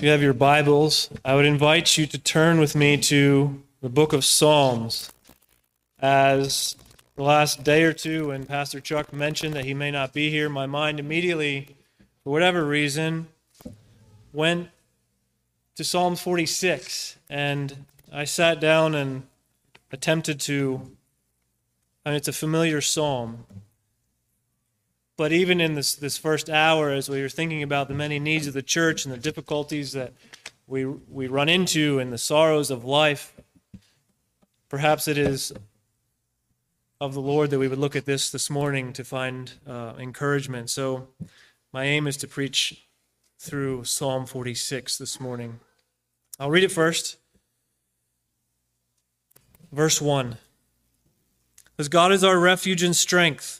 If you have your Bibles, I would invite you to turn with me to the book of Psalms. As the last day or two, when Pastor Chuck mentioned that he may not be here, my mind immediately, for whatever reason, went to Psalm 46. And I sat down and attempted to, I mean, it's a familiar psalm. But even in this, this first hour, as we were thinking about the many needs of the church and the difficulties that we, we run into and the sorrows of life, perhaps it is of the Lord that we would look at this this morning to find uh, encouragement. So, my aim is to preach through Psalm 46 this morning. I'll read it first. Verse 1 Because God is our refuge and strength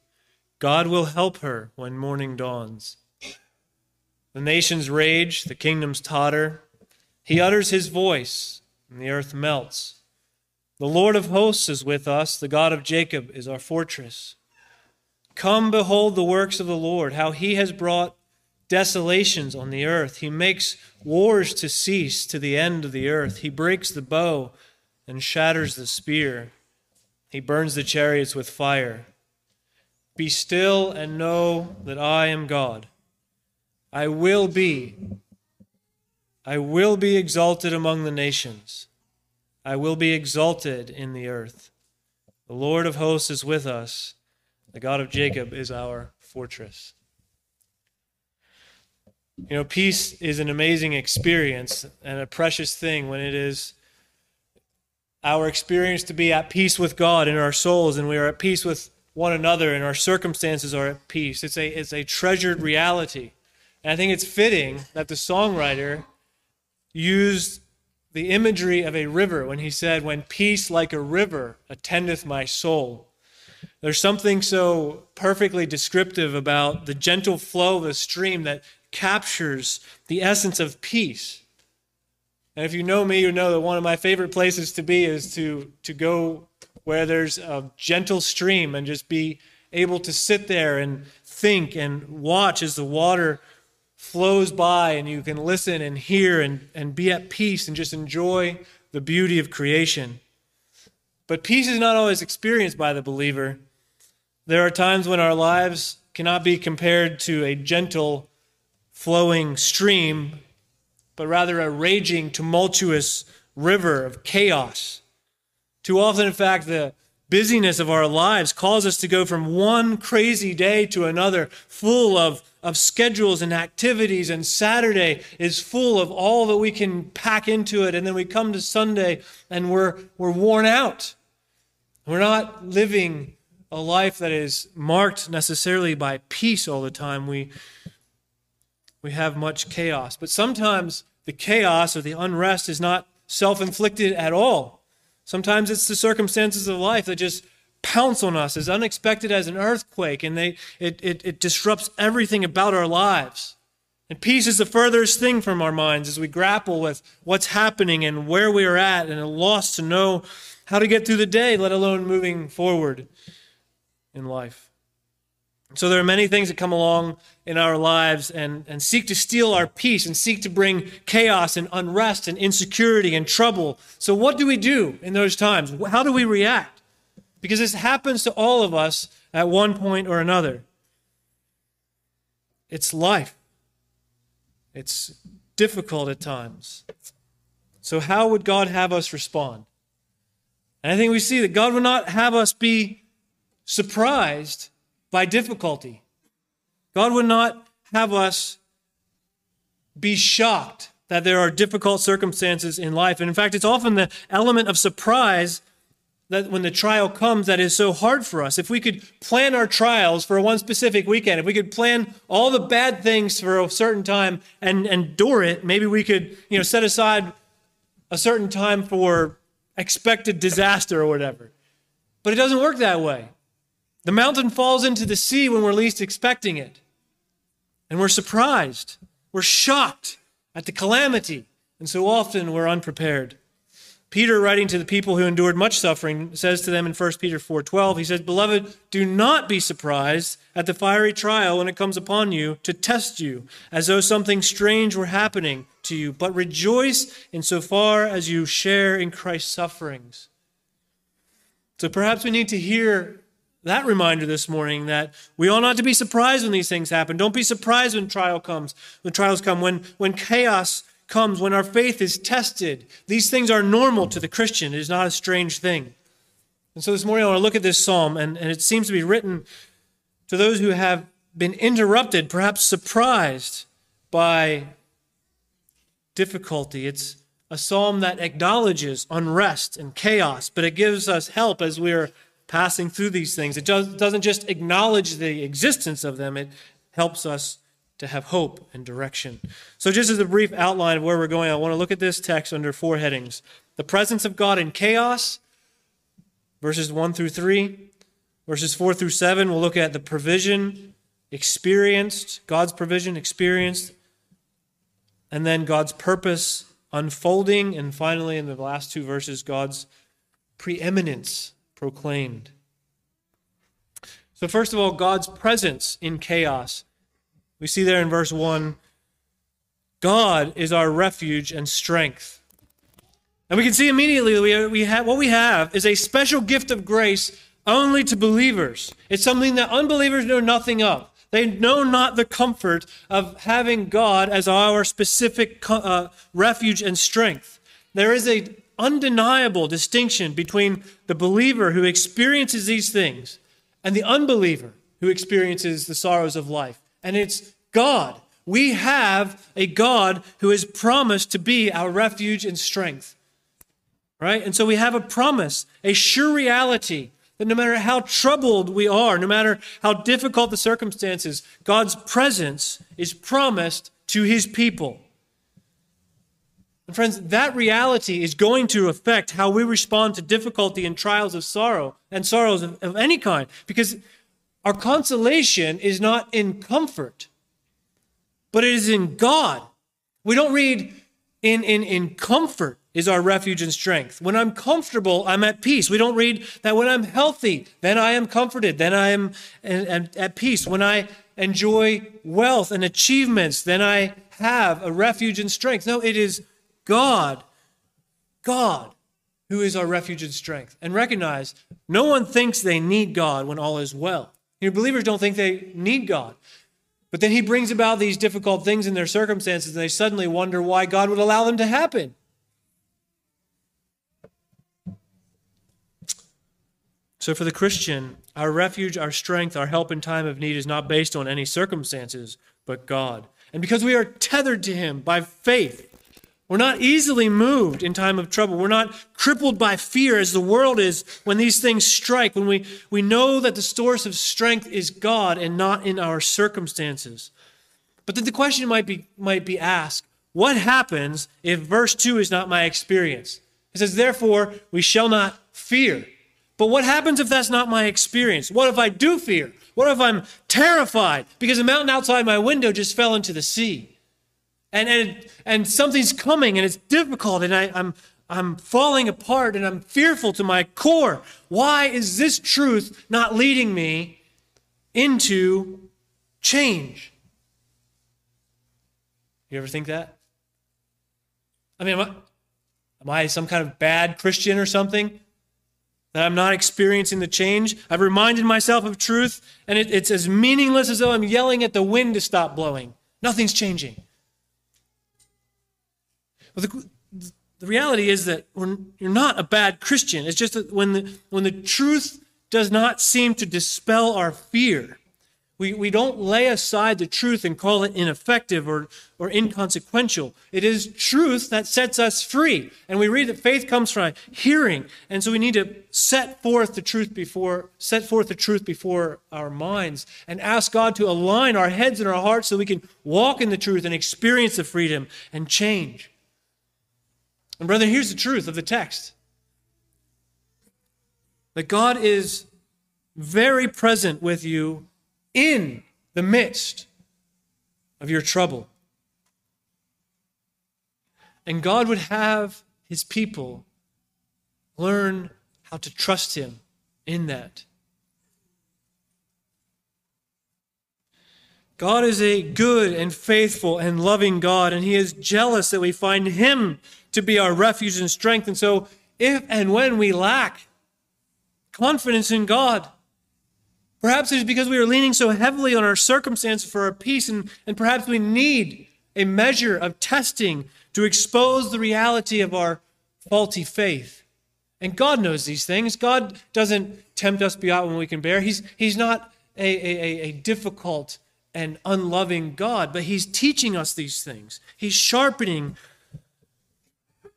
God will help her when morning dawns. The nations rage, the kingdoms totter. He utters his voice, and the earth melts. The Lord of hosts is with us, the God of Jacob is our fortress. Come behold the works of the Lord, how he has brought desolations on the earth. He makes wars to cease to the end of the earth. He breaks the bow and shatters the spear. He burns the chariots with fire. Be still and know that I am God. I will be. I will be exalted among the nations. I will be exalted in the earth. The Lord of hosts is with us. The God of Jacob is our fortress. You know, peace is an amazing experience and a precious thing when it is our experience to be at peace with God in our souls and we are at peace with one another and our circumstances are at peace. It's a, it's a treasured reality. And I think it's fitting that the songwriter used the imagery of a river when he said, When peace like a river attendeth my soul. There's something so perfectly descriptive about the gentle flow of a stream that captures the essence of peace. And if you know me, you know that one of my favorite places to be is to, to go where there's a gentle stream and just be able to sit there and think and watch as the water flows by and you can listen and hear and, and be at peace and just enjoy the beauty of creation. But peace is not always experienced by the believer. There are times when our lives cannot be compared to a gentle flowing stream, but rather a raging, tumultuous river of chaos too often, in fact, the busyness of our lives calls us to go from one crazy day to another, full of, of schedules and activities. And Saturday is full of all that we can pack into it. And then we come to Sunday and we're, we're worn out. We're not living a life that is marked necessarily by peace all the time. We, we have much chaos. But sometimes the chaos or the unrest is not self inflicted at all. Sometimes it's the circumstances of life that just pounce on us as unexpected as an earthquake, and they, it, it, it disrupts everything about our lives. And peace is the furthest thing from our minds as we grapple with what's happening and where we are at and a loss to know how to get through the day, let alone moving forward in life. So there are many things that come along in our lives and, and seek to steal our peace and seek to bring chaos and unrest and insecurity and trouble. So what do we do in those times? How do we react? Because this happens to all of us at one point or another. It's life. It's difficult at times. So how would God have us respond? And I think we see that God would not have us be surprised by difficulty. God would not have us be shocked that there are difficult circumstances in life. And in fact, it's often the element of surprise that when the trial comes that is so hard for us. If we could plan our trials for one specific weekend, if we could plan all the bad things for a certain time and endure it, maybe we could, you know, set aside a certain time for expected disaster or whatever. But it doesn't work that way. The mountain falls into the sea when we're least expecting it. And we're surprised. We're shocked at the calamity. And so often we're unprepared. Peter, writing to the people who endured much suffering, says to them in 1 Peter 4:12, he says, "Beloved, do not be surprised at the fiery trial when it comes upon you to test you, as though something strange were happening to you, but rejoice in so far as you share in Christ's sufferings." So perhaps we need to hear that reminder this morning that we ought not to be surprised when these things happen. Don't be surprised when trial comes, when trials come, when, when chaos comes, when our faith is tested. These things are normal to the Christian. It is not a strange thing. And so this morning I want to look at this psalm, and, and it seems to be written to those who have been interrupted, perhaps surprised by difficulty. It's a psalm that acknowledges unrest and chaos, but it gives us help as we're passing through these things. It doesn't just acknowledge the existence of them, it helps us to have hope and direction. So, just as a brief outline of where we're going, I want to look at this text under four headings the presence of God in chaos, verses 1 through 3. Verses 4 through 7, we'll look at the provision experienced, God's provision experienced, and then God's purpose unfolding, and finally, in the last two verses, God's preeminence proclaimed. So, first of all, God's presence in chaos. We see there in verse 1 God is our refuge and strength. And we can see immediately that we, we have, what we have is a special gift of grace only to believers. It's something that unbelievers know nothing of. They know not the comfort of having God as our specific uh, refuge and strength. There is a undeniable distinction between the believer who experiences these things and the unbeliever who experiences the sorrows of life. And it's God. We have a God who has promised to be our refuge and strength. Right? And so we have a promise, a sure reality that no matter how troubled we are, no matter how difficult the circumstances, God's presence is promised to his people. And friends, that reality is going to affect how we respond to difficulty and trials of sorrow and sorrows of, of any kind, because our consolation is not in comfort, but it is in God. We don't read in, in, in comfort is our refuge and strength. When I'm comfortable, I'm at peace. We don't read that when I'm healthy, then I am comforted, then I am at peace. When I enjoy wealth and achievements, then I have a refuge and strength. No, it is God, God, who is our refuge and strength. And recognize no one thinks they need God when all is well. Your believers don't think they need God. But then he brings about these difficult things in their circumstances, and they suddenly wonder why God would allow them to happen. So, for the Christian, our refuge, our strength, our help in time of need is not based on any circumstances, but God. And because we are tethered to Him by faith, we're not easily moved in time of trouble. We're not crippled by fear as the world is when these things strike, when we, we know that the source of strength is God and not in our circumstances. But then the question might be, might be asked what happens if verse 2 is not my experience? It says, Therefore, we shall not fear. But what happens if that's not my experience? What if I do fear? What if I'm terrified because a mountain outside my window just fell into the sea? And and and something's coming and it's difficult and I, I'm I'm falling apart and I'm fearful to my core. Why is this truth not leading me into change? You ever think that? I mean, am I, am I some kind of bad Christian or something? That I'm not experiencing the change? I've reminded myself of truth, and it, it's as meaningless as though I'm yelling at the wind to stop blowing. Nothing's changing. Well, the, the reality is that you're not a bad Christian. It's just that when the, when the truth does not seem to dispel our fear, we, we don't lay aside the truth and call it ineffective or, or inconsequential. It is truth that sets us free. And we read that faith comes from hearing. And so we need to set forth the truth before, set forth the truth before our minds and ask God to align our heads and our hearts so we can walk in the truth and experience the freedom and change. And, brother, here's the truth of the text that God is very present with you in the midst of your trouble. And God would have his people learn how to trust him in that. God is a good and faithful and loving God, and He is jealous that we find Him to be our refuge and strength. And so, if and when we lack confidence in God, perhaps it's because we are leaning so heavily on our circumstances for our peace, and, and perhaps we need a measure of testing to expose the reality of our faulty faith. And God knows these things. God doesn't tempt us beyond what we can bear. He's, he's not a, a, a difficult and unloving God, but he's teaching us these things. He's sharpening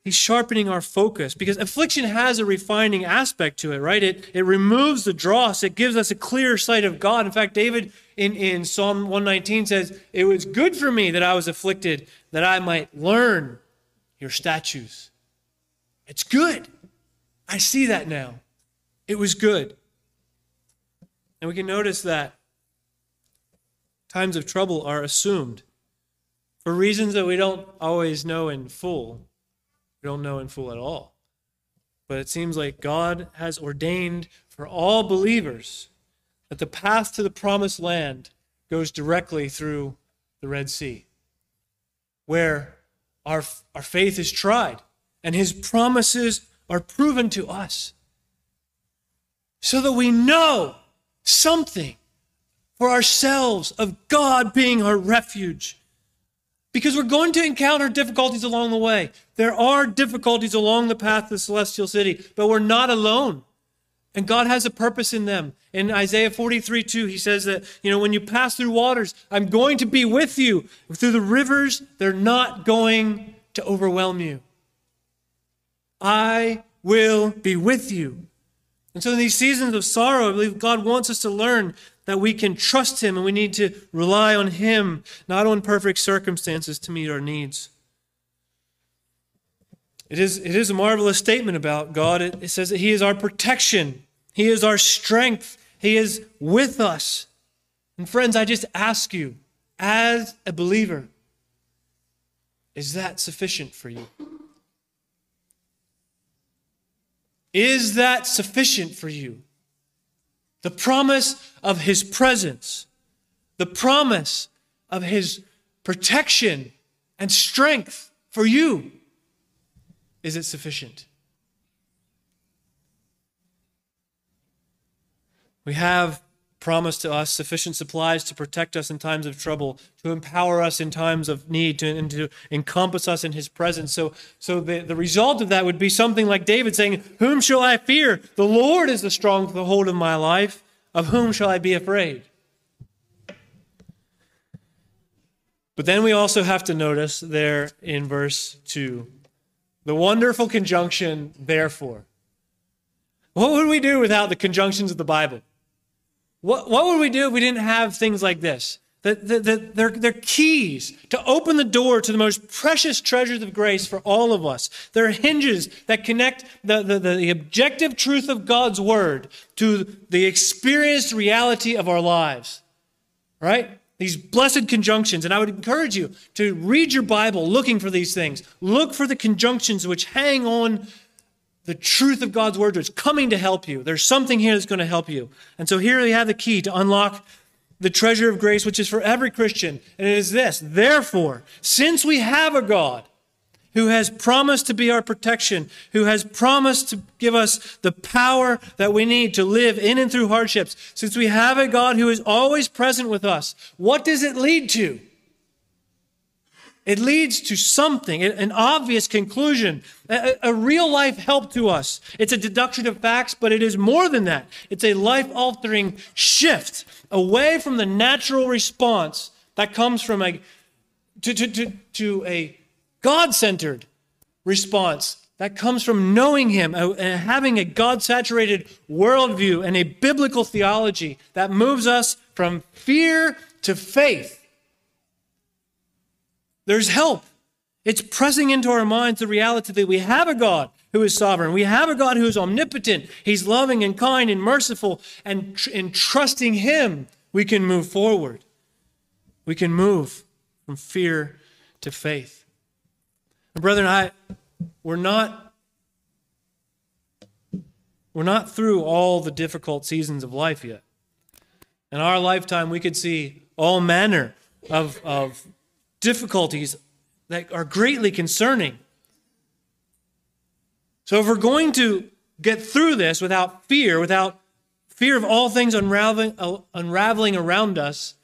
he's sharpening our focus because affliction has a refining aspect to it, right? It it removes the dross. It gives us a clear sight of God. In fact, David in, in Psalm 119 says, It was good for me that I was afflicted, that I might learn your statutes. It's good. I see that now. It was good. And we can notice that times of trouble are assumed for reasons that we don't always know in full. We don't know in full at all. But it seems like God has ordained for all believers that the path to the promised land goes directly through the Red Sea, where our, our faith is tried and his promises are proven to us so that we know something for ourselves of God being our refuge. Because we're going to encounter difficulties along the way. There are difficulties along the path to the celestial city, but we're not alone. And God has a purpose in them. In Isaiah 43 2, he says that, you know, when you pass through waters, I'm going to be with you. Through the rivers, they're not going to overwhelm you. I will be with you. And so, in these seasons of sorrow, I believe God wants us to learn that we can trust Him and we need to rely on Him, not on perfect circumstances to meet our needs. It is, it is a marvelous statement about God. It, it says that He is our protection, He is our strength, He is with us. And, friends, I just ask you, as a believer, is that sufficient for you? Is that sufficient for you? the promise of his presence, the promise of his protection and strength for you. Is it sufficient? We have promised to us sufficient supplies to protect us in times of trouble, to empower us in times of need, to, and to encompass us in his presence. So, so the, the result of that would be something like David saying, Whom shall I fear? The Lord is the strong hold of my life. Of whom shall I be afraid? But then we also have to notice there in verse 2 the wonderful conjunction, therefore. What would we do without the conjunctions of the Bible? What, what would we do if we didn't have things like this? That, that, that they're, they're keys to open the door to the most precious treasures of grace for all of us. They're hinges that connect the, the, the objective truth of God's word to the experienced reality of our lives. Right? These blessed conjunctions. And I would encourage you to read your Bible looking for these things. Look for the conjunctions which hang on the truth of God's word is coming to help you. There's something here that's going to help you. And so here we have the key to unlock the treasure of grace, which is for every Christian. And it is this Therefore, since we have a God who has promised to be our protection, who has promised to give us the power that we need to live in and through hardships, since we have a God who is always present with us, what does it lead to? It leads to something, an obvious conclusion, a, a, real life help to us. It's a deduction of facts, but it is more than that. It's a life altering shift away from the natural response that comes from a to, to, to, to a God centered response that comes from knowing Him and having a God saturated worldview and a biblical theology that moves us from fear to faith there's help It's pressing into our minds the reality that we have a God who is sovereign. We have a God who is omnipotent. He's loving and kind and merciful. And in trusting Him, we can move forward. We can move from fear to faith. And brethren, I, we're not we're not through all the difficult seasons of life yet. In our lifetime, we could see all manner of, of difficulties that are greatly concerning. So, if we're going to get through this without fear, without fear of all things unraveling, uh, unraveling around us,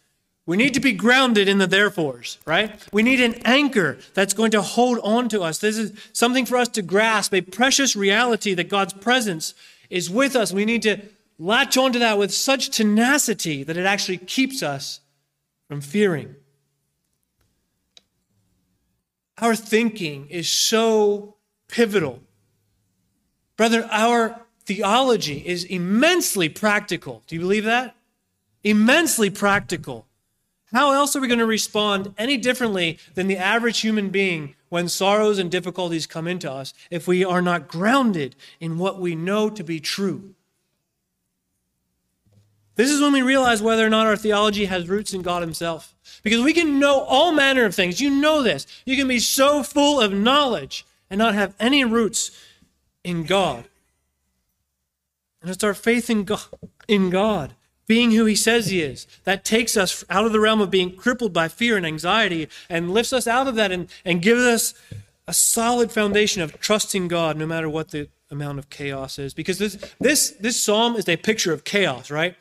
we need to be grounded in the therefores, right? We need an anchor that's going to hold on to us. This is something for us to grasp, a precious reality that God's presence is with us. We need to latch onto that with such tenacity that it actually keeps us from fearing. Our thinking is so pivotal. Brother, our theology is immensely practical. Do you believe that? Immensely practical. How else are we going to respond any differently than the average human being when sorrows and difficulties come into us if we are not grounded in what we know to be true? This is when we realize whether or not our theology has roots in God Himself. Because we can know all manner of things. You know this. You can be so full of knowledge and not have any roots in God. And it's our faith in God, in God being who he says he is. That takes us out of the realm of being crippled by fear and anxiety and lifts us out of that and, and gives us a solid foundation of trusting God no matter what the amount of chaos is. Because this, this, this psalm is a picture of chaos, right?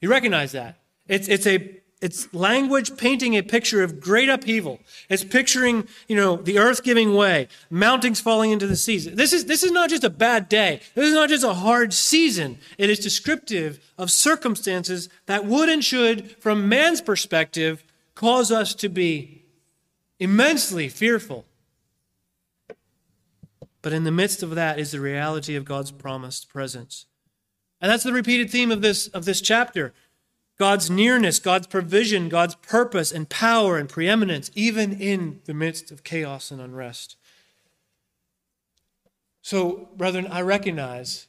You recognize that. It's, it's a it's language painting a picture of great upheaval. It's picturing, you know, the earth giving way, mountains falling into the seas. This is, this is not just a bad day. This is not just a hard season. It is descriptive of circumstances that would and should, from man's perspective, cause us to be immensely fearful. But in the midst of that is the reality of God's promised presence. And that's the repeated theme of this, of this chapter. God's nearness, God's provision, God's purpose and power and preeminence, even in the midst of chaos and unrest. So, brethren, I recognize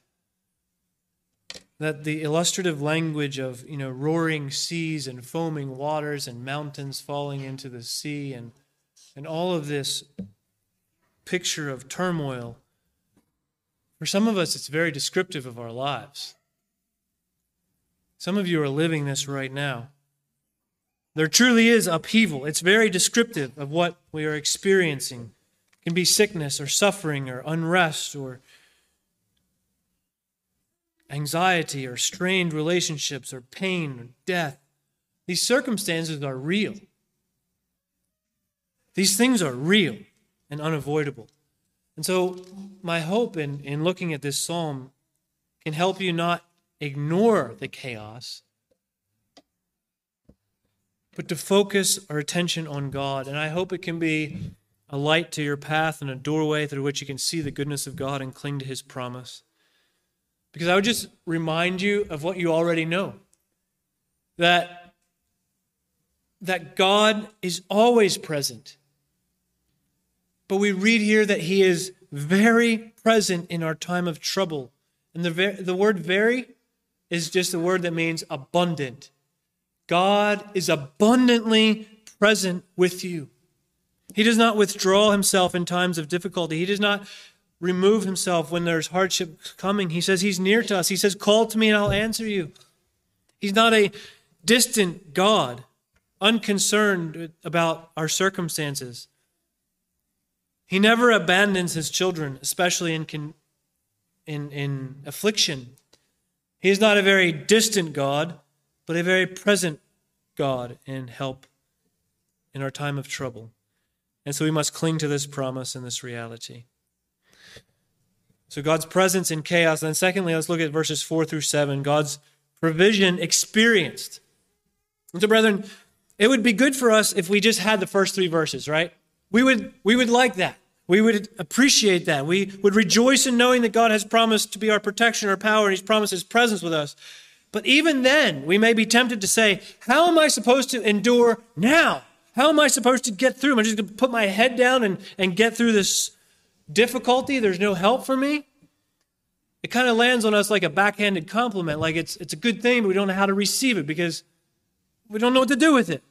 that the illustrative language of you know roaring seas and foaming waters and mountains falling into the sea and and all of this picture of turmoil for some of us it's very descriptive of our lives some of you are living this right now. There truly is upheaval. It's very descriptive of what we are experiencing. It can be sickness or suffering or unrest or anxiety or strained relationships or pain or death. These circumstances are real. These things are real and unavoidable. And so, my hope in, in looking at this psalm can help you not ignore the chaos, but to focus our attention on God. And I hope it can be a light to your path and a doorway through which you can see the goodness of God and cling to his promise. Because I would just remind you of what you already know that, that God is always present. But we read here that he is very present in our time of trouble. And the, the word very is just a word that means abundant. God is abundantly present with you. He does not withdraw himself in times of difficulty. He does not remove himself when there's hardship coming. He says he's near to us. He says, Call to me and I'll answer you. He's not a distant God, unconcerned about our circumstances. He never abandons his children, especially in, in, in affliction. He is not a very distant God, but a very present God and help in our time of trouble. And so we must cling to this promise and this reality. So God's presence in chaos. And secondly, let's look at verses 4 through 7. God's provision experienced. And so, brethren, it would be good for us if we just had the first three verses, right? We would, we would like that. We would appreciate that. We would rejoice in knowing that God has promised to be our protection, our power, and He's promised His presence with us. But even then, we may be tempted to say, How am I supposed to endure now? How am I supposed to get through? Am I just going to put my head down and, and get through this difficulty? There's no help for me? It kind of lands on us like a backhanded compliment, like it's, it's a good thing, but we don't know how to receive it because we don't know what to do with it.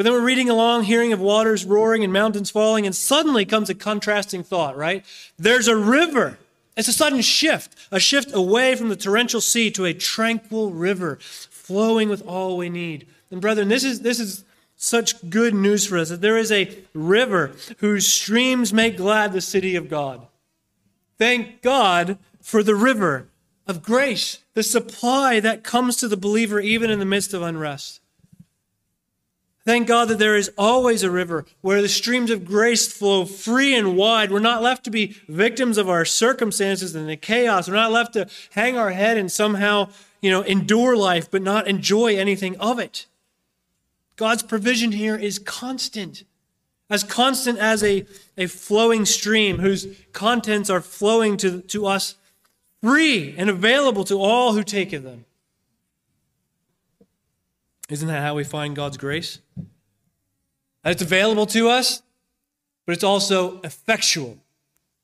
But then we're reading along, hearing of waters roaring and mountains falling, and suddenly comes a contrasting thought, right? There's a river. It's a sudden shift, a shift away from the torrential sea to a tranquil river flowing with all we need. And brethren, this is, this is such good news for us that there is a river whose streams make glad the city of God. Thank God for the river of grace, the supply that comes to the believer even in the midst of unrest. Thank God that there is always a river where the streams of grace flow free and wide. We're not left to be victims of our circumstances and the chaos. We're not left to hang our head and somehow, you know, endure life but not enjoy anything of it. God's provision here is constant. As constant as a, a flowing stream whose contents are flowing to, to us free and available to all who take of them. Isn't that how we find God's grace? That it's available to us, but it's also effectual.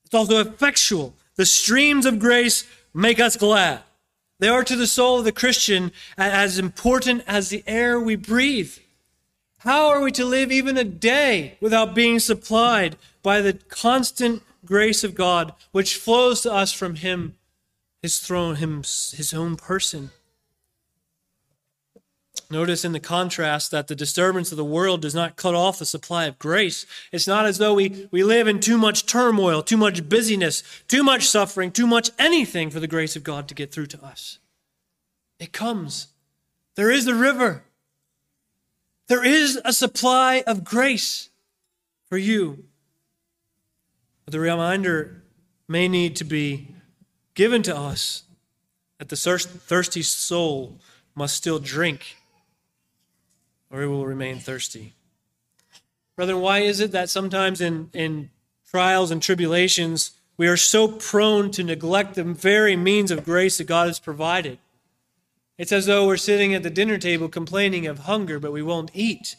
It's also effectual. The streams of grace make us glad. They are to the soul of the Christian as important as the air we breathe. How are we to live even a day without being supplied by the constant grace of God, which flows to us from Him, His throne, Him, His own person? Notice in the contrast that the disturbance of the world does not cut off the supply of grace. It's not as though we, we live in too much turmoil, too much busyness, too much suffering, too much anything for the grace of God to get through to us. It comes. There is the river. There is a supply of grace for you. But the reminder may need to be given to us that the thirsty soul must still drink or it will remain thirsty. Brethren, why is it that sometimes in, in trials and tribulations we are so prone to neglect the very means of grace that God has provided? It's as though we're sitting at the dinner table complaining of hunger, but we won't eat.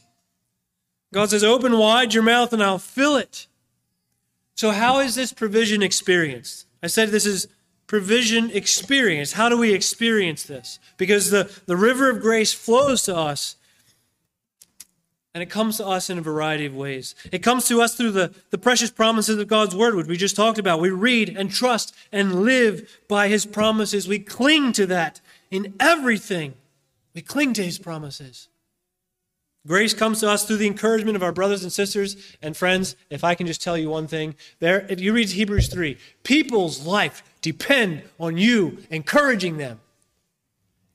God says, Open wide your mouth and I'll fill it. So, how is this provision experienced? I said this is provision experienced. How do we experience this? Because the, the river of grace flows to us and it comes to us in a variety of ways. It comes to us through the, the precious promises of God's word, which we just talked about. We read and trust and live by his promises. We cling to that in everything. We cling to his promises. Grace comes to us through the encouragement of our brothers and sisters and friends. If I can just tell you one thing, there, if you read Hebrews 3, people's life depend on you encouraging them.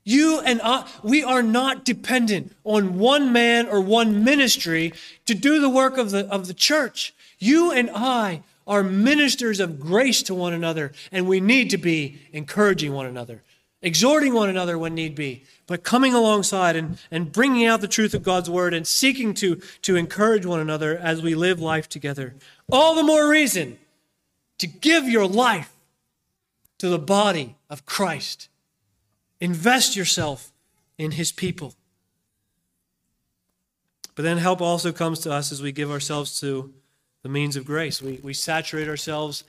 You and I, we are not dependent on one man or one ministry to do the work of the, of the church. You and I are ministers of grace to one another, and we need to be encouraging one another, exhorting one another when need be, but coming alongside and, and bringing out the truth of God's word and seeking to, to encourage one another as we live life together. All the more reason to give your life to the body of Christ Invest yourself in his people. But then help also comes to us as we give ourselves to the means of grace. We, we saturate ourselves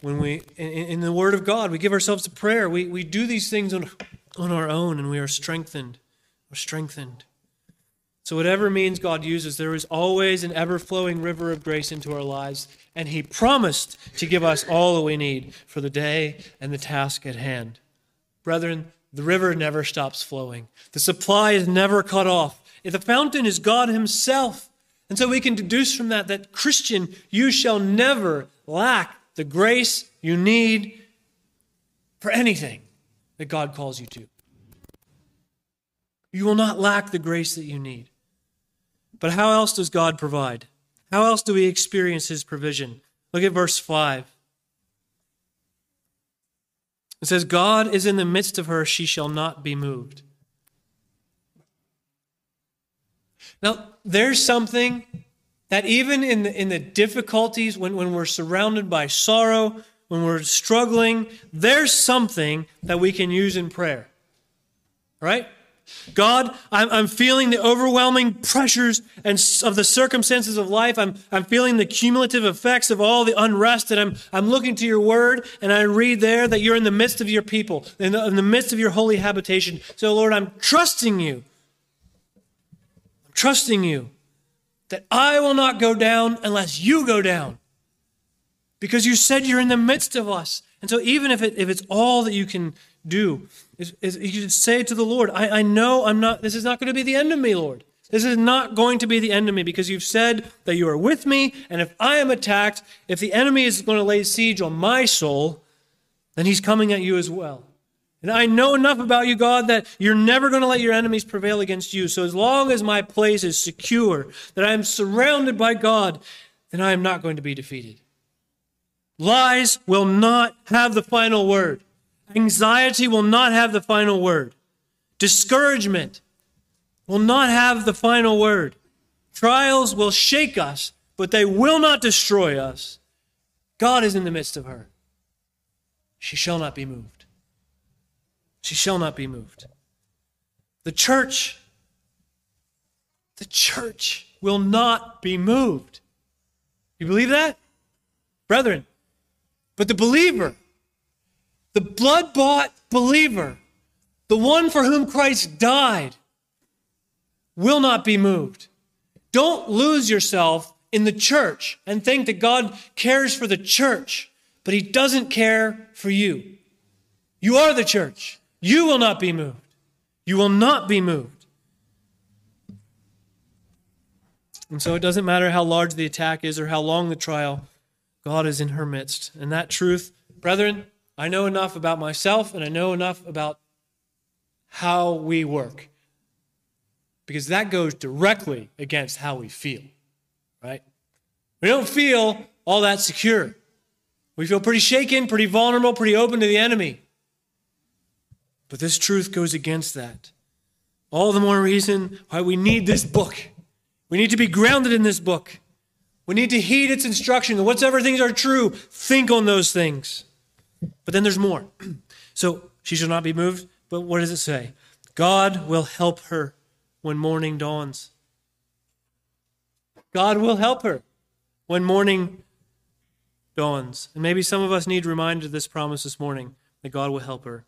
when we in, in the Word of God. We give ourselves to prayer. We, we do these things on, on our own and we are strengthened. We're strengthened. So, whatever means God uses, there is always an ever flowing river of grace into our lives. And He promised to give us all that we need for the day and the task at hand. Brethren, the river never stops flowing. The supply is never cut off. The fountain is God Himself. And so we can deduce from that that, Christian, you shall never lack the grace you need for anything that God calls you to. You will not lack the grace that you need. But how else does God provide? How else do we experience His provision? Look at verse 5. It says, God is in the midst of her, she shall not be moved. Now, there's something that even in the, in the difficulties, when, when we're surrounded by sorrow, when we're struggling, there's something that we can use in prayer. Right? God, I'm, I'm feeling the overwhelming pressures and of the circumstances of life. I'm, I'm feeling the cumulative effects of all the unrest. And I'm, I'm looking to your word, and I read there that you're in the midst of your people, in the, in the midst of your holy habitation. So, Lord, I'm trusting you. I'm trusting you that I will not go down unless you go down. Because you said you're in the midst of us. And so, even if, it, if it's all that you can do, is, is you should say to the Lord, I, I know I'm not, this is not going to be the end of me, Lord. This is not going to be the end of me because you've said that you are with me. And if I am attacked, if the enemy is going to lay siege on my soul, then he's coming at you as well. And I know enough about you, God, that you're never going to let your enemies prevail against you. So as long as my place is secure, that I am surrounded by God, then I am not going to be defeated. Lies will not have the final word. Anxiety will not have the final word. Discouragement will not have the final word. Trials will shake us, but they will not destroy us. God is in the midst of her. She shall not be moved. She shall not be moved. The church, the church will not be moved. You believe that? Brethren, but the believer, the blood bought believer, the one for whom Christ died, will not be moved. Don't lose yourself in the church and think that God cares for the church, but He doesn't care for you. You are the church. You will not be moved. You will not be moved. And so it doesn't matter how large the attack is or how long the trial, God is in her midst. And that truth, brethren, I know enough about myself and I know enough about how we work. Because that goes directly against how we feel, right? We don't feel all that secure. We feel pretty shaken, pretty vulnerable, pretty open to the enemy. But this truth goes against that. All the more reason why we need this book. We need to be grounded in this book. We need to heed its instruction. Whatever things are true, think on those things. But then there's more. So she shall not be moved. But what does it say? God will help her when morning dawns. God will help her when morning dawns. And maybe some of us need reminded of this promise this morning that God will help her.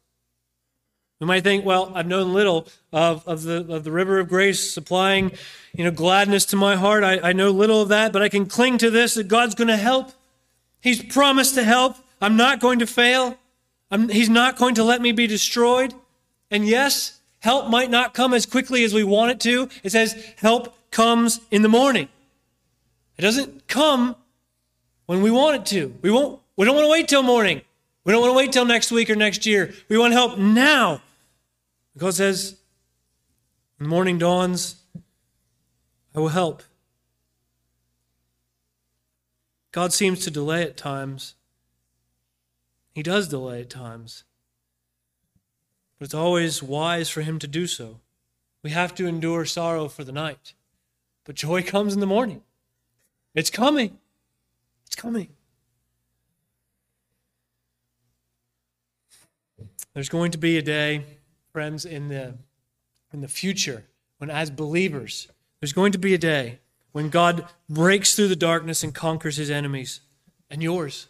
We might think, well, I've known little of, of, the, of the river of grace supplying, you know, gladness to my heart. I, I know little of that, but I can cling to this that God's going to help. He's promised to help. I'm not going to fail. I'm, he's not going to let me be destroyed. And yes, help might not come as quickly as we want it to. It says help comes in the morning. It doesn't come when we want it to. We won't we don't want to wait till morning. We don't want to wait till next week or next year. We want help now. God says, when morning dawns, I will help. God seems to delay at times. He does delay at times. But it's always wise for him to do so. We have to endure sorrow for the night. But joy comes in the morning. It's coming. It's coming. There's going to be a day, friends, in the, in the future when, as believers, there's going to be a day when God breaks through the darkness and conquers his enemies and yours.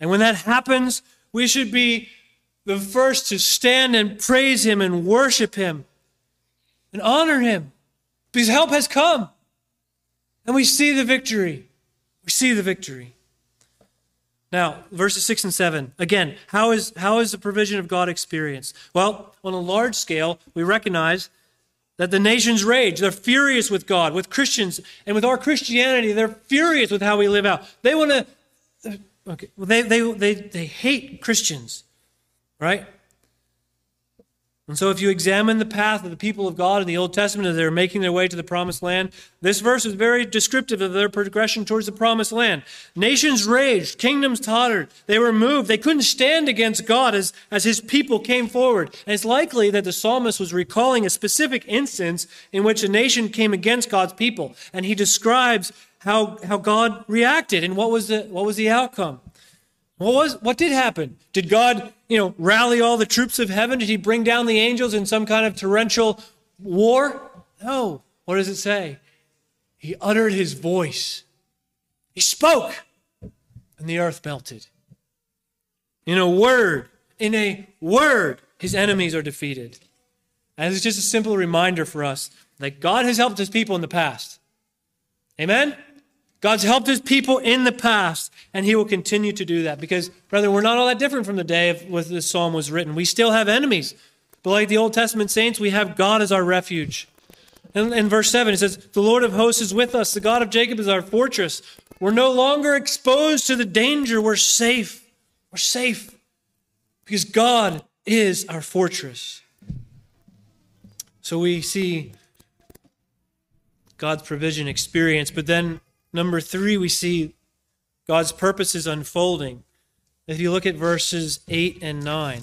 And when that happens, we should be the first to stand and praise him and worship him and honor him because help has come. And we see the victory. We see the victory. Now, verses 6 and 7. Again, how is, how is the provision of God experienced? Well, on a large scale, we recognize that the nations rage. They're furious with God, with Christians, and with our Christianity. They're furious with how we live out. They want to, okay, well, they, they, they, they hate Christians, right? And so, if you examine the path of the people of God in the Old Testament as they're making their way to the promised land, this verse is very descriptive of their progression towards the promised land. Nations raged, kingdoms tottered, they were moved. They couldn't stand against God as, as his people came forward. And it's likely that the psalmist was recalling a specific instance in which a nation came against God's people. And he describes how, how God reacted and what was the, what was the outcome. What was what did happen? Did God, you know, rally all the troops of heaven? Did he bring down the angels in some kind of torrential war? No. What does it say? He uttered his voice. He spoke, and the earth melted. In a word, in a word, his enemies are defeated. And it's just a simple reminder for us that God has helped his people in the past. Amen? God's helped his people in the past, and he will continue to do that. Because, brother, we're not all that different from the day when this psalm was written. We still have enemies. But like the Old Testament saints, we have God as our refuge. And in verse 7, it says, The Lord of hosts is with us. The God of Jacob is our fortress. We're no longer exposed to the danger. We're safe. We're safe because God is our fortress. So we see God's provision experience, but then number three, we see God's purposes unfolding. If you look at verses 8 and 9,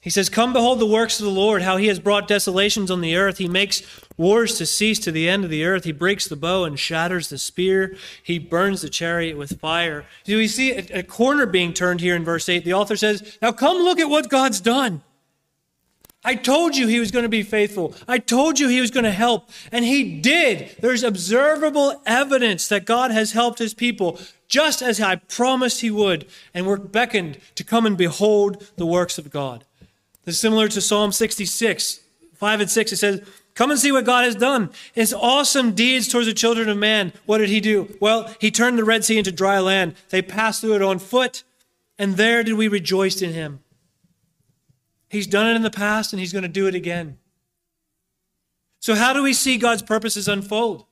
he says, Come behold the works of the Lord, how he has brought desolations on the earth. He makes wars to cease to the end of the earth. He breaks the bow and shatters the spear. He burns the chariot with fire. Do we see a, corner being turned here in verse 8? The author says, Now come look at what God's done. I told you he was going to be faithful. I told you he was going to help. And he did. There's observable evidence that God has helped his people just as I promised he would. And we're beckoned to come and behold the works of God. This is similar to Psalm 66, 5 and 6. It says, Come and see what God has done. His awesome deeds towards the children of man. What did he do? Well, he turned the Red Sea into dry land. They passed through it on foot, and there did we rejoice in him. He's done it in the past, and he's going to do it again. So, how do we see God's purposes unfold?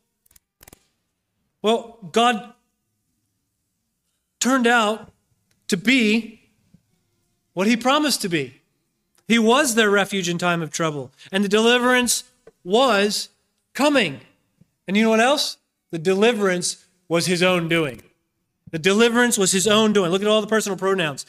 Well, God turned out to be what he promised to be. He was their refuge in time of trouble, and the deliverance was coming. And you know what else? The deliverance was his own doing. The deliverance was his own doing. Look at all the personal pronouns.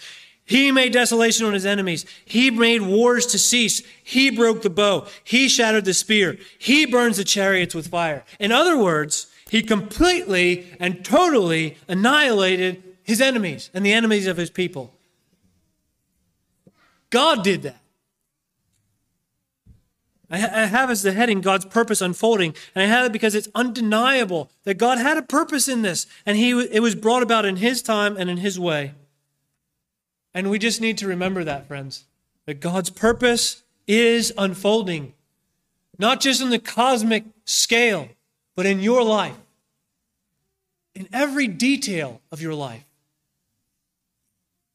He made desolation on his enemies. He made wars to cease. He broke the bow. He shattered the spear. He burns the chariots with fire. In other words, he completely and totally annihilated his enemies and the enemies of his people. God did that. I have as the heading God's purpose unfolding, and I have it because it's undeniable that God had a purpose in this, and he, it was brought about in His time and in His way. And we just need to remember that, friends, that God's purpose is unfolding, not just in the cosmic scale, but in your life, in every detail of your life.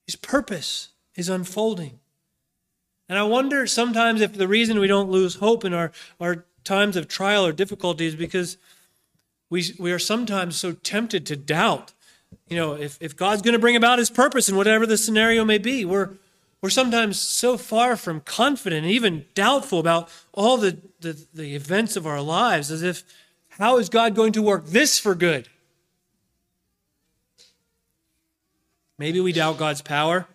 His purpose is unfolding. And I wonder sometimes if the reason we don't lose hope in our, our times of trial or difficulty is because we, we are sometimes so tempted to doubt. You know, if, if God's going to bring about his purpose in whatever the scenario may be, we're, we're sometimes so far from confident and even doubtful about all the, the, the events of our lives as if, how is God going to work this for good? Maybe we doubt God's power,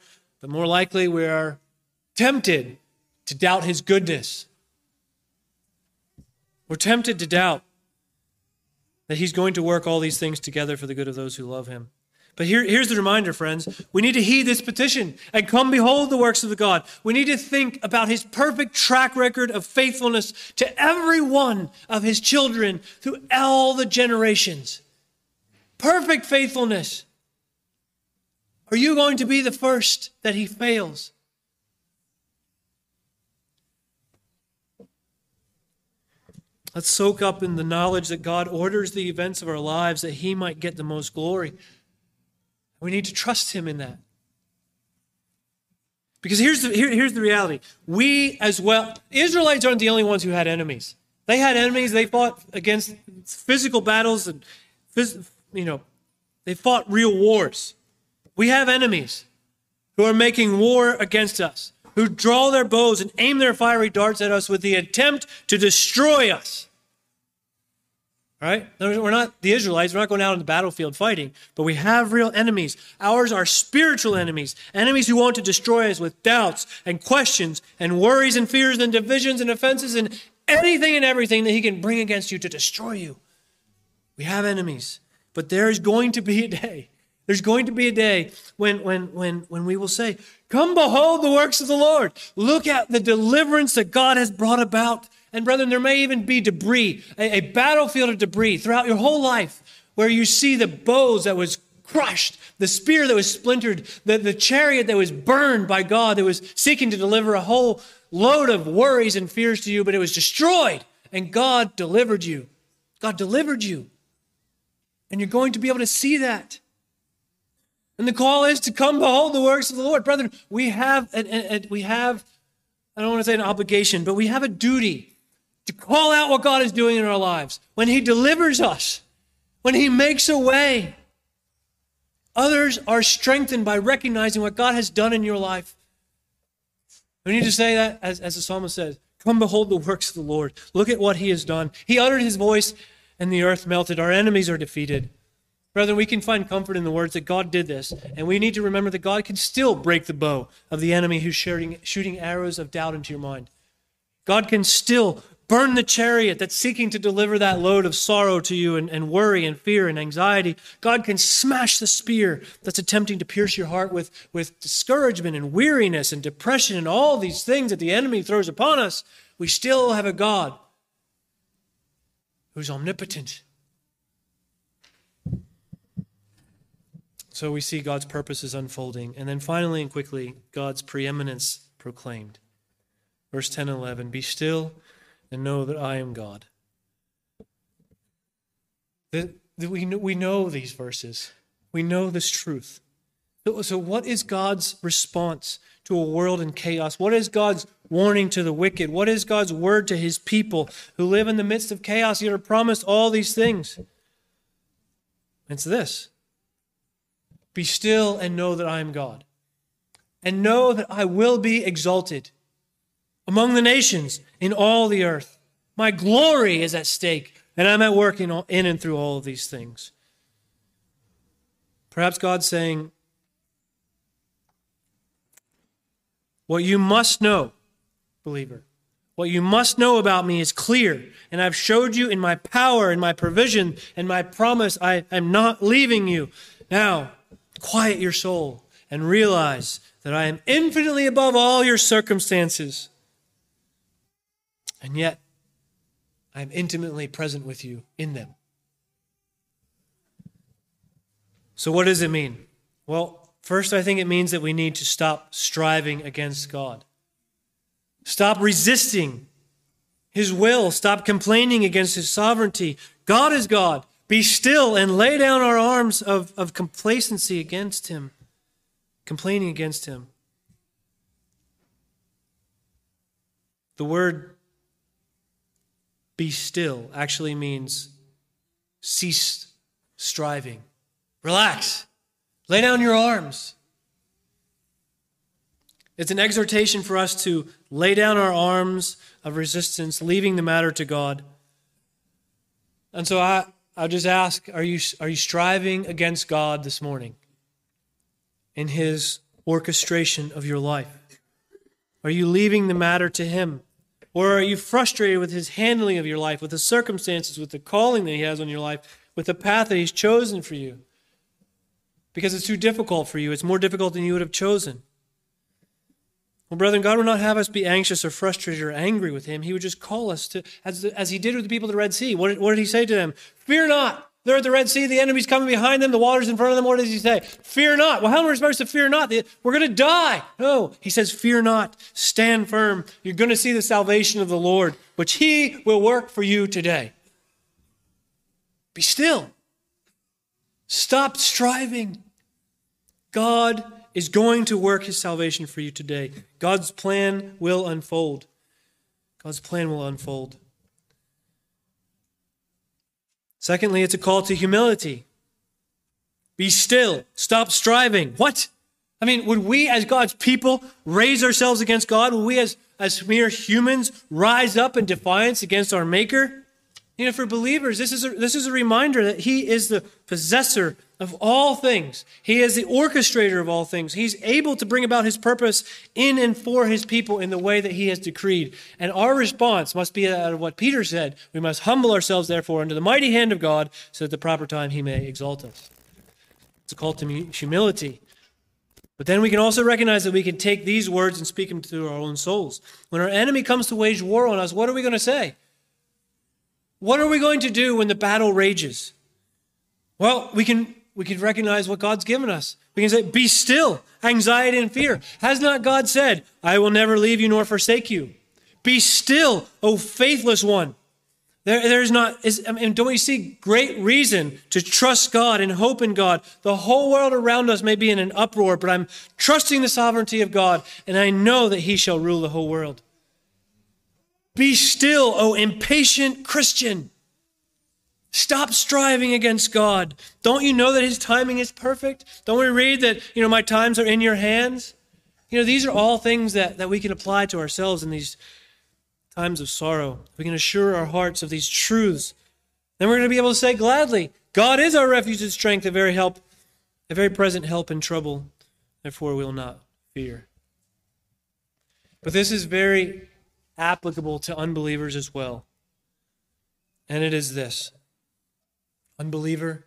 but more likely we are tempted to doubt his goodness. We're tempted to doubt that he's going to work all these things together for the good of those who love him. But here, here's the reminder, friends. We need to heed this petition and come behold the works of the God. We need to think about his perfect track record of faithfulness to every one of his children through all the generations. Perfect faithfulness. Are you going to be the first that he fails? Let's soak up in the knowledge that God orders the events of our lives that He might get the most glory. We need to trust Him in that. Because here's the, here, here's the reality. We as well, Israelites aren't the only ones who had enemies. They had enemies. They fought against physical battles and, you know, they fought real wars. We have enemies who are making war against us who draw their bows and aim their fiery darts at us with the attempt to destroy us. Right? We're not the Israelites. We're not going out on the battlefield fighting, but we have real enemies. Ours are spiritual enemies, enemies who want to destroy us with doubts and questions and worries and fears and divisions and offenses and anything and everything that he can bring against you to destroy you. We have enemies, but there is going to be a day there's going to be a day when, when, when, when we will say, Come behold the works of the Lord. Look at the deliverance that God has brought about. And brethren, there may even be debris, a, a battlefield of debris throughout your whole life where you see the bows that was crushed, the spear that was splintered, the, the chariot that was burned by God, that was seeking to deliver a whole load of worries and fears to you, but it was destroyed. And God delivered you. God delivered you. And you're going to be able to see that. And the call is to come behold the works of the Lord. Brethren, we have, we have, I don't want to say an obligation, but we have a duty to call out what God is doing in our lives. When He delivers us, when He makes a way, others are strengthened by recognizing what God has done in your life. We need to say that, as, as the psalmist says, Come behold the works of the Lord. Look at what He has done. He uttered His voice, and the earth melted. Our enemies are defeated. Brethren, we can find comfort in the words that God did this, and we need to remember that God can still break the bow of the enemy who's shooting, shooting arrows of doubt into your mind. God can still burn the chariot that's seeking to deliver that load of sorrow to you and, and worry and fear and anxiety. God can smash the spear that's attempting to pierce your heart with, with discouragement and weariness and depression and all these things that the enemy throws upon us. We still have a God who's omnipotent So we see God's purposes unfolding. And then finally and quickly, God's preeminence proclaimed. Verse 10 and 11 Be still and know that I am God. That, that we, know, we know these verses, we know this truth. So, what is God's response to a world in chaos? What is God's warning to the wicked? What is God's word to his people who live in the midst of chaos yet are promised all these things? It's this be still and know that I am God. And know that I will be exalted among the nations in all the earth. My glory is at stake, and I'm at work in, all, in and through all of these things. Perhaps God's saying, What you must know, believer, what you must know about me is clear, and I've showed you in my power and my provision and my promise I am not leaving you. Now, quiet your soul and realize that I am infinitely above all your circumstances. And yet, I am intimately present with you in them. So, what does it mean? Well, first, I think it means that we need to stop striving against God. Stop resisting His will. Stop complaining against His sovereignty. God is God be still and lay down our arms of, of complacency against him, complaining against him. The word be still actually means cease striving. Relax. Lay down your arms. It's an exhortation for us to lay down our arms of resistance, leaving the matter to God. And so I, I'll just ask are you, are you striving against God this morning in His orchestration of your life? Are you leaving the matter to Him? Or are you frustrated with His handling of your life, with the circumstances, with the calling that He has on your life, with the path that He's chosen for you? Because it's too difficult for you. It's more difficult than you would have chosen. Well, brethren, God would not have us be anxious or frustrated or angry with him. He would just call us to, as, as he did with the people of the Red Sea. What did, what did he say to them? Fear not. They're at the Red Sea. The enemy's coming behind them. The water's in front of them. What does he say? Fear not. Well, how am I supposed to fear not? We're going to die. No, he says, fear not. Stand firm. You're going to see the salvation of the Lord, which he will work for you today. Be still. Stop striving. God is going to work his salvation for you today. God's plan will unfold. God's plan will unfold. Secondly, it's a call to humility. Be still. Stop striving. What? I mean, would we as God's people raise ourselves against God? Would we as, as mere humans rise up in defiance against our Maker? You know, for believers, this is a, this is a reminder that He is the possessor of all things. He is the orchestrator of all things. He's able to bring about his purpose in and for his people in the way that he has decreed. And our response must be out of what Peter said. We must humble ourselves, therefore, under the mighty hand of God, so that at the proper time he may exalt us. It's a call to humility. But then we can also recognize that we can take these words and speak them to our own souls. When our enemy comes to wage war on us, what are we going to say? What are we going to do when the battle rages? Well, we can we can recognize what God's given us. We can say, Be still, anxiety and fear. Has not God said, I will never leave you nor forsake you? Be still, O faithless one. There, there's not, is, I mean, don't we see great reason to trust God and hope in God? The whole world around us may be in an uproar, but I'm trusting the sovereignty of God, and I know that He shall rule the whole world. Be still, O impatient Christian. Stop striving against God. Don't you know that His timing is perfect? Don't we read that, you know, my times are in your hands? You know, these are all things that, that we can apply to ourselves in these times of sorrow. We can assure our hearts of these truths. Then we're going to be able to say gladly, God is our refuge and strength, a very help, a very present help in trouble. Therefore, we will not fear. But this is very applicable to unbelievers as well. And it is this Unbeliever,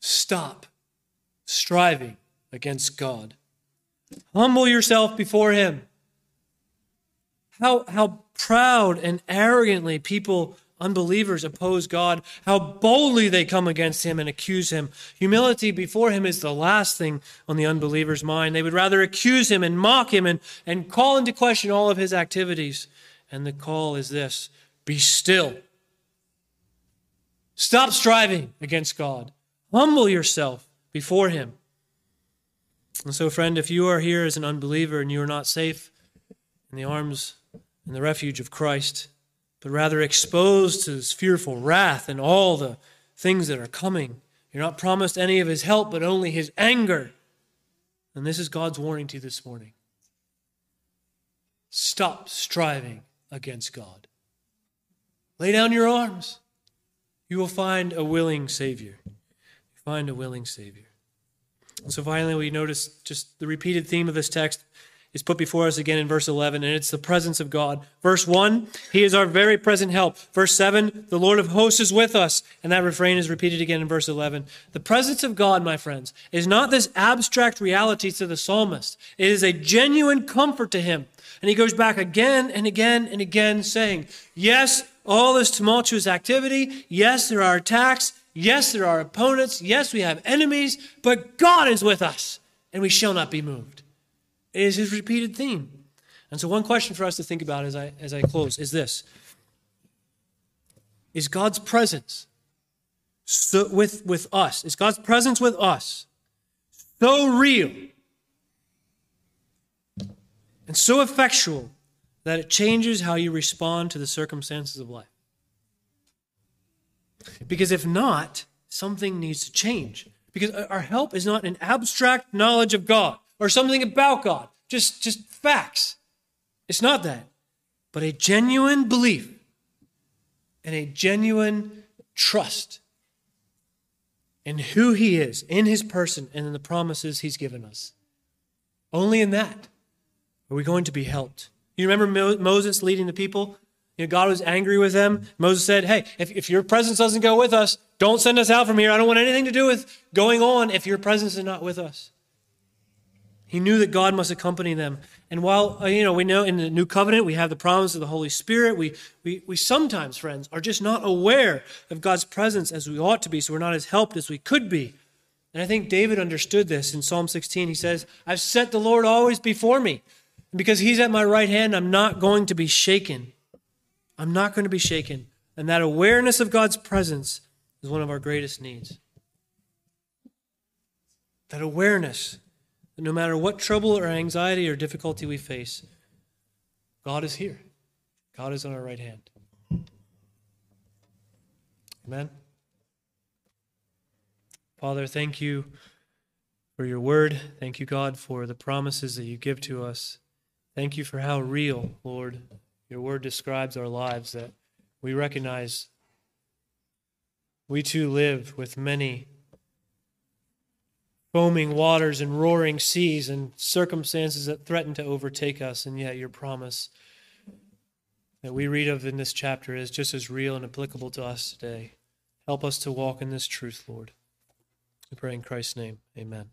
stop striving against God. Humble yourself before Him. How, how proud and arrogantly people, unbelievers, oppose God, how boldly they come against Him and accuse Him. Humility before Him is the last thing on the unbeliever's mind. They would rather accuse Him and mock Him and, and call into question all of His activities. And the call is this be still. Stop striving against God. Humble yourself before Him. And so, friend, if you are here as an unbeliever and you are not safe in the arms in the refuge of Christ, but rather exposed to his fearful wrath and all the things that are coming. You're not promised any of his help, but only his anger. And this is God's warning to you this morning. Stop striving against God. Lay down your arms. You will find a willing Savior. You find a willing Savior. And so finally, we notice just the repeated theme of this text is put before us again in verse 11, and it's the presence of God. Verse 1, He is our very present help. Verse 7, the Lord of hosts is with us. And that refrain is repeated again in verse 11. The presence of God, my friends, is not this abstract reality to the psalmist, it is a genuine comfort to him. And he goes back again and again and again saying, Yes, all this tumultuous activity. Yes, there are attacks. Yes, there are opponents. Yes, we have enemies, but God is with us, and we shall not be moved is his repeated theme. And so, one question for us to think about as I, as I close is this Is God's presence so with, with us, is God's presence with us so real and so effectual that it changes how you respond to the circumstances of life? Because if not, something needs to change. Because our help is not an abstract knowledge of God or something about God, just, just facts. It's not that, but a genuine belief and a genuine trust in who He is, in His person, and in the promises He's given us. Only in that are we going to be helped. You remember Moses leading the people? You know, God was angry with them. Moses said, Hey, if, if your presence doesn't go with us, don't send us out from here. I don't want anything to do with going on if your presence is not with us. He knew that God must accompany them. And while, uh, you know, we know in the new covenant we have the promise of the Holy Spirit, we, we, we sometimes, friends, are just not aware of God's presence as we ought to be, so we're not as helped as we could be. And I think David understood this in Psalm 16. He says, I've set the Lord always before me. Because he's at my right hand, I'm not going to be shaken. I'm not going to be shaken. And that awareness of God's presence is one of our greatest needs. That awareness that no matter what trouble or anxiety or difficulty we face, God is here. God is on our right hand. Amen. Father, thank you for your word. Thank you, God, for the promises that you give to us. Thank you for how real, Lord, your word describes our lives, that we recognize we too live with many foaming waters and roaring seas and circumstances that threaten to overtake us, and yet your promise that we read of in this chapter is just as real and applicable to us today. Help us to walk in this truth, Lord. We pray in Christ's name. Amen.